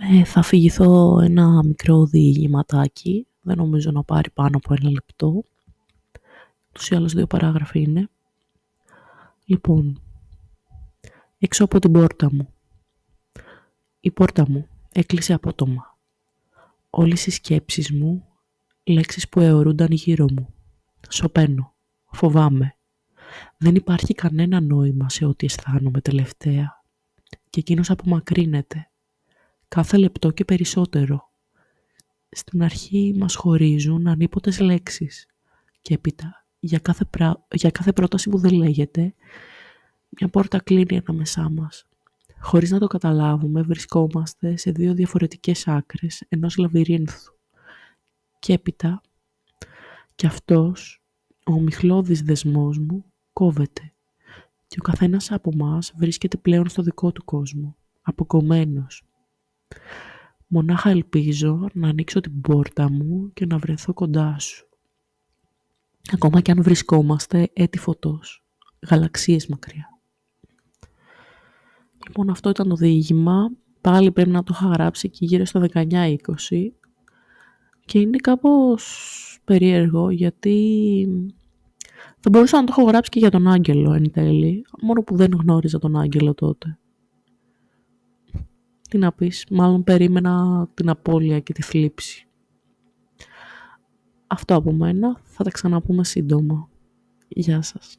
Ε, θα αφηγηθώ ένα μικρό διηγηματάκι. Δεν νομίζω να πάρει πάνω από ένα λεπτό. Τους ή άλλους δύο παράγραφοι είναι. Λοιπόν, έξω από την πόρτα μου. Η πόρτα μου έκλεισε απότομα. Όλες οι σκέψεις μου, λέξεις που αιωρούνταν γύρω μου. Σωπαίνω, φοβάμαι. Δεν υπάρχει κανένα νόημα σε ό,τι αισθάνομαι τελευταία. Και εκείνος απομακρύνεται. Κάθε λεπτό και περισσότερο. Στην αρχή μας χωρίζουν ανίποτες λέξεις. Και έπειτα, για κάθε, για κάθε πρόταση που δεν λέγεται, μια πόρτα κλείνει ανάμεσά μας. Χωρίς να το καταλάβουμε, βρισκόμαστε σε δύο διαφορετικές άκρες ενός λαβυρίνθου. Και έπειτα, κι αυτός, ο ομιχλώδης δεσμός μου, κόβεται. Και ο καθένας από μας βρίσκεται πλέον στο δικό του κόσμο, αποκομμένος. Μονάχα ελπίζω να ανοίξω την πόρτα μου και να βρεθώ κοντά σου. Ακόμα κι αν βρισκόμαστε έτη φωτός, γαλαξίες μακριά. Λοιπόν, αυτό ήταν το διήγημα. Πάλι πρέπει να το είχα γράψει εκεί γύρω στο 19-20. Και είναι κάπως περίεργο γιατί θα μπορούσα να το έχω γράψει και για τον Άγγελο εν τέλει. Μόνο που δεν γνώριζα τον Άγγελο τότε. Τι να πεις, μάλλον περίμενα την απώλεια και τη θλίψη. Αυτό από μένα, θα τα ξαναπούμε σύντομα. Γεια σας.